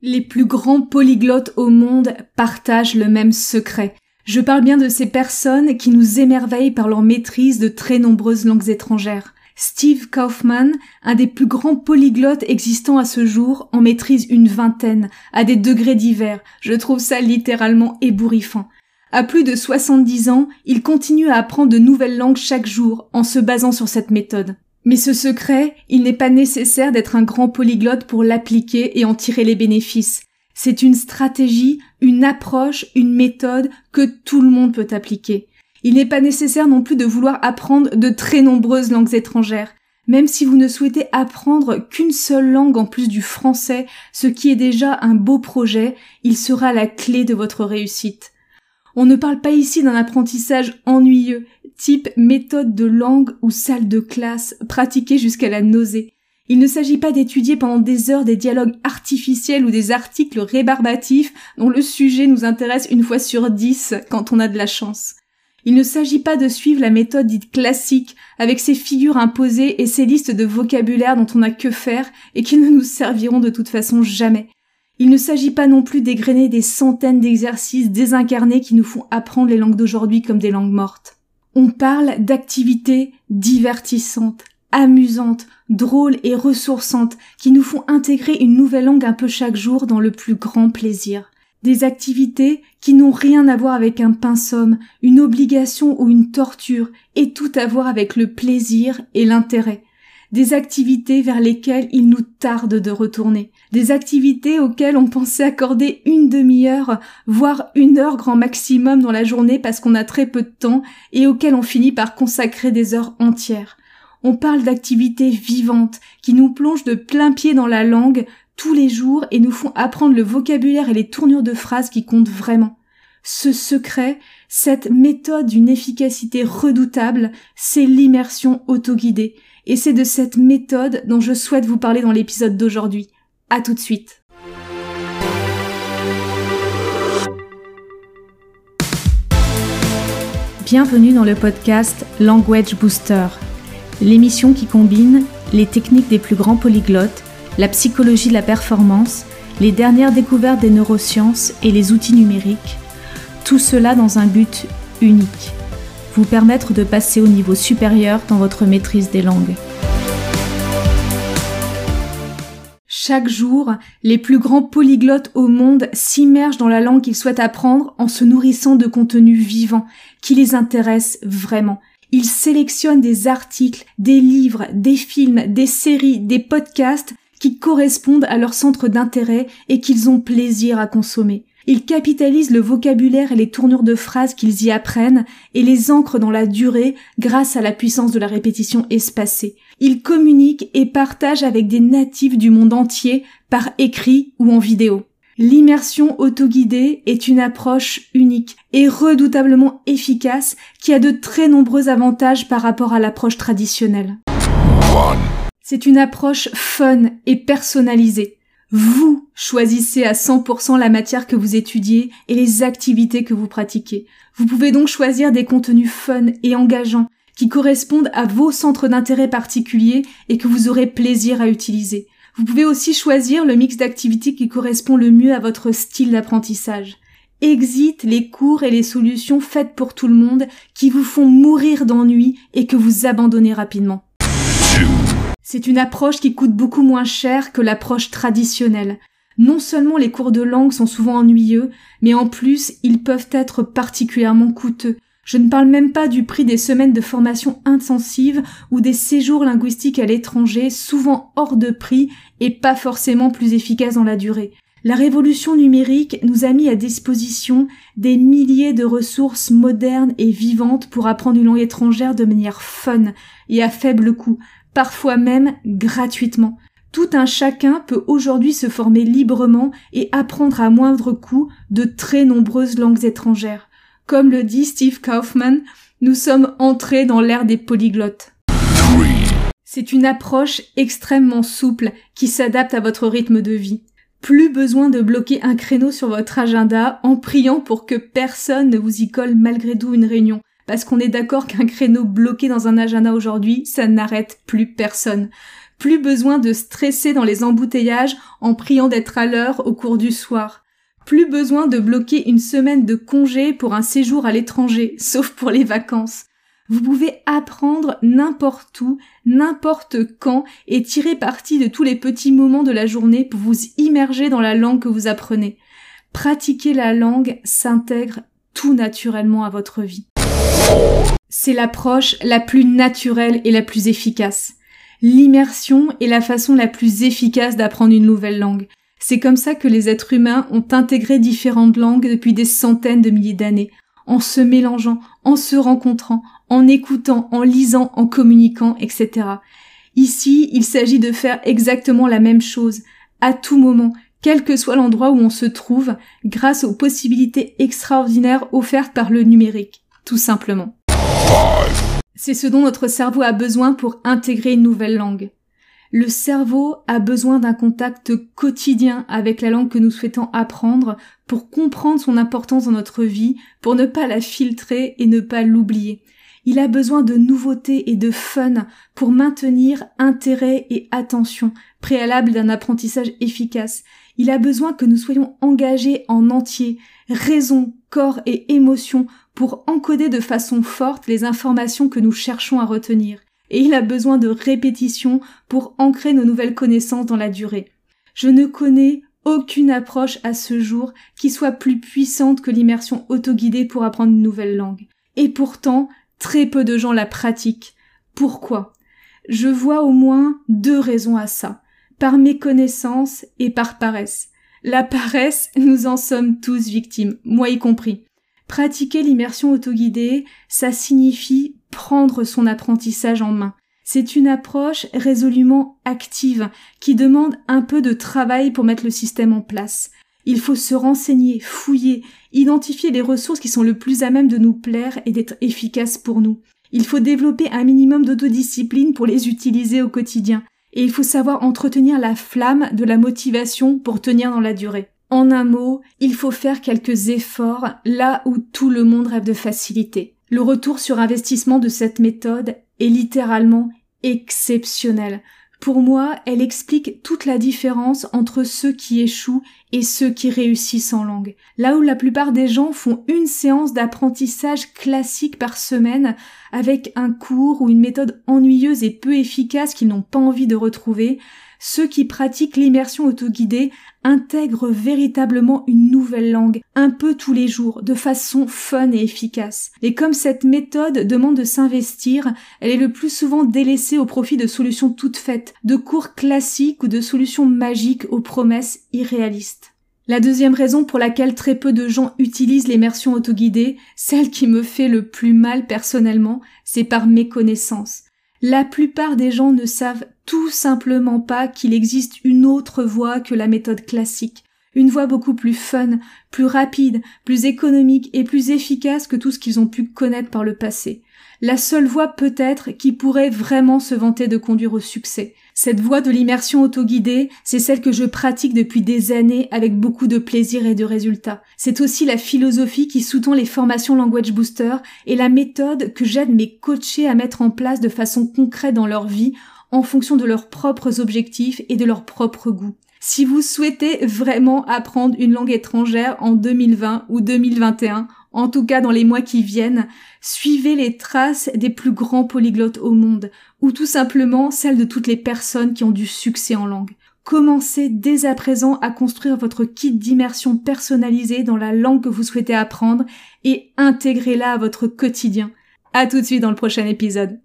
Les plus grands polyglottes au monde partagent le même secret. Je parle bien de ces personnes qui nous émerveillent par leur maîtrise de très nombreuses langues étrangères. Steve Kaufman, un des plus grands polyglottes existants à ce jour, en maîtrise une vingtaine, à des degrés divers. Je trouve ça littéralement ébouriffant. À plus de 70 ans, il continue à apprendre de nouvelles langues chaque jour en se basant sur cette méthode. Mais ce secret, il n'est pas nécessaire d'être un grand polyglotte pour l'appliquer et en tirer les bénéfices. C'est une stratégie, une approche, une méthode que tout le monde peut appliquer. Il n'est pas nécessaire non plus de vouloir apprendre de très nombreuses langues étrangères. Même si vous ne souhaitez apprendre qu'une seule langue en plus du français, ce qui est déjà un beau projet, il sera la clé de votre réussite. On ne parle pas ici d'un apprentissage ennuyeux, type méthode de langue ou salle de classe, pratiquée jusqu'à la nausée. Il ne s'agit pas d'étudier pendant des heures des dialogues artificiels ou des articles rébarbatifs dont le sujet nous intéresse une fois sur dix quand on a de la chance. Il ne s'agit pas de suivre la méthode dite classique, avec ses figures imposées et ses listes de vocabulaire dont on n'a que faire et qui ne nous serviront de toute façon jamais. Il ne s'agit pas non plus d'égrener des centaines d'exercices désincarnés qui nous font apprendre les langues d'aujourd'hui comme des langues mortes. On parle d'activités divertissantes, amusantes, drôles et ressourçantes qui nous font intégrer une nouvelle langue un peu chaque jour dans le plus grand plaisir. Des activités qui n'ont rien à voir avec un pinsomme, une obligation ou une torture, et tout à voir avec le plaisir et l'intérêt des activités vers lesquelles il nous tarde de retourner, des activités auxquelles on pensait accorder une demi-heure, voire une heure grand maximum dans la journée parce qu'on a très peu de temps et auxquelles on finit par consacrer des heures entières. On parle d'activités vivantes qui nous plongent de plein pied dans la langue tous les jours et nous font apprendre le vocabulaire et les tournures de phrases qui comptent vraiment. Ce secret, cette méthode d'une efficacité redoutable, c'est l'immersion autoguidée, et c'est de cette méthode dont je souhaite vous parler dans l'épisode d'aujourd'hui. À tout de suite. Bienvenue dans le podcast Language Booster, l'émission qui combine les techniques des plus grands polyglottes, la psychologie de la performance, les dernières découvertes des neurosciences et les outils numériques, tout cela dans un but unique permettre de passer au niveau supérieur dans votre maîtrise des langues. Chaque jour, les plus grands polyglottes au monde s'immergent dans la langue qu'ils souhaitent apprendre en se nourrissant de contenus vivants qui les intéressent vraiment. Ils sélectionnent des articles, des livres, des films, des séries, des podcasts qui correspondent à leur centre d'intérêt et qu'ils ont plaisir à consommer. Ils capitalisent le vocabulaire et les tournures de phrases qu'ils y apprennent et les ancrent dans la durée grâce à la puissance de la répétition espacée. Ils communiquent et partagent avec des natifs du monde entier par écrit ou en vidéo. L'immersion autoguidée est une approche unique et redoutablement efficace qui a de très nombreux avantages par rapport à l'approche traditionnelle. C'est une approche fun et personnalisée. Vous choisissez à 100% la matière que vous étudiez et les activités que vous pratiquez. Vous pouvez donc choisir des contenus fun et engageants qui correspondent à vos centres d'intérêt particuliers et que vous aurez plaisir à utiliser. Vous pouvez aussi choisir le mix d'activités qui correspond le mieux à votre style d'apprentissage. Exit les cours et les solutions faites pour tout le monde qui vous font mourir d'ennui et que vous abandonnez rapidement. C'est une approche qui coûte beaucoup moins cher que l'approche traditionnelle. Non seulement les cours de langue sont souvent ennuyeux, mais en plus ils peuvent être particulièrement coûteux. Je ne parle même pas du prix des semaines de formation intensive ou des séjours linguistiques à l'étranger, souvent hors de prix et pas forcément plus efficaces dans la durée. La révolution numérique nous a mis à disposition des milliers de ressources modernes et vivantes pour apprendre une langue étrangère de manière fun et à faible coût, parfois même gratuitement. Tout un chacun peut aujourd'hui se former librement et apprendre à moindre coût de très nombreuses langues étrangères. Comme le dit Steve Kaufman, nous sommes entrés dans l'ère des polyglottes. C'est une approche extrêmement souple qui s'adapte à votre rythme de vie. Plus besoin de bloquer un créneau sur votre agenda en priant pour que personne ne vous y colle malgré tout une réunion parce qu'on est d'accord qu'un créneau bloqué dans un agenda aujourd'hui, ça n'arrête plus personne. Plus besoin de stresser dans les embouteillages en priant d'être à l'heure au cours du soir. Plus besoin de bloquer une semaine de congé pour un séjour à l'étranger, sauf pour les vacances. Vous pouvez apprendre n'importe où, n'importe quand et tirer parti de tous les petits moments de la journée pour vous immerger dans la langue que vous apprenez. Pratiquer la langue s'intègre tout naturellement à votre vie. C'est l'approche la plus naturelle et la plus efficace. L'immersion est la façon la plus efficace d'apprendre une nouvelle langue. C'est comme ça que les êtres humains ont intégré différentes langues depuis des centaines de milliers d'années, en se mélangeant, en se rencontrant, en écoutant, en lisant, en communiquant, etc. Ici, il s'agit de faire exactement la même chose, à tout moment, quel que soit l'endroit où on se trouve, grâce aux possibilités extraordinaires offertes par le numérique, tout simplement. C'est ce dont notre cerveau a besoin pour intégrer une nouvelle langue. Le cerveau a besoin d'un contact quotidien avec la langue que nous souhaitons apprendre pour comprendre son importance dans notre vie, pour ne pas la filtrer et ne pas l'oublier. Il a besoin de nouveautés et de fun pour maintenir intérêt et attention, préalable d'un apprentissage efficace. Il a besoin que nous soyons engagés en entier, raison, corps et émotion pour encoder de façon forte les informations que nous cherchons à retenir et il a besoin de répétition pour ancrer nos nouvelles connaissances dans la durée. Je ne connais aucune approche à ce jour qui soit plus puissante que l'immersion autoguidée pour apprendre une nouvelle langue. Et pourtant, très peu de gens la pratiquent. Pourquoi? Je vois au moins deux raisons à ça. Par méconnaissance et par paresse. La paresse, nous en sommes tous victimes, moi y compris. Pratiquer l'immersion autoguidée, ça signifie prendre son apprentissage en main. C'est une approche résolument active qui demande un peu de travail pour mettre le système en place. Il faut se renseigner, fouiller, identifier les ressources qui sont le plus à même de nous plaire et d'être efficaces pour nous. Il faut développer un minimum d'autodiscipline pour les utiliser au quotidien. Et il faut savoir entretenir la flamme de la motivation pour tenir dans la durée. En un mot, il faut faire quelques efforts là où tout le monde rêve de facilité. Le retour sur investissement de cette méthode est littéralement exceptionnel. Pour moi, elle explique toute la différence entre ceux qui échouent et ceux qui réussissent en langue. Là où la plupart des gens font une séance d'apprentissage classique par semaine avec un cours ou une méthode ennuyeuse et peu efficace qu'ils n'ont pas envie de retrouver, ceux qui pratiquent l'immersion autoguidée intègrent véritablement une nouvelle langue, un peu tous les jours, de façon fun et efficace. Et comme cette méthode demande de s'investir, elle est le plus souvent délaissée au profit de solutions toutes faites, de cours classiques ou de solutions magiques aux promesses irréalistes. La deuxième raison pour laquelle très peu de gens utilisent l'immersion autoguidée, celle qui me fait le plus mal personnellement, c'est par méconnaissance. La plupart des gens ne savent tout simplement pas qu'il existe une autre voie que la méthode classique, une voie beaucoup plus fun, plus rapide, plus économique et plus efficace que tout ce qu'ils ont pu connaître par le passé. La seule voie peut-être qui pourrait vraiment se vanter de conduire au succès. Cette voie de l'immersion autoguidée, c'est celle que je pratique depuis des années avec beaucoup de plaisir et de résultats. C'est aussi la philosophie qui sous-tend les formations Language Booster et la méthode que j'aide mes coachés à mettre en place de façon concrète dans leur vie en fonction de leurs propres objectifs et de leurs propres goûts. Si vous souhaitez vraiment apprendre une langue étrangère en 2020 ou 2021, en tout cas dans les mois qui viennent, suivez les traces des plus grands polyglottes au monde, ou tout simplement celles de toutes les personnes qui ont du succès en langue. Commencez dès à présent à construire votre kit d'immersion personnalisé dans la langue que vous souhaitez apprendre et intégrez-la à votre quotidien. À tout de suite dans le prochain épisode.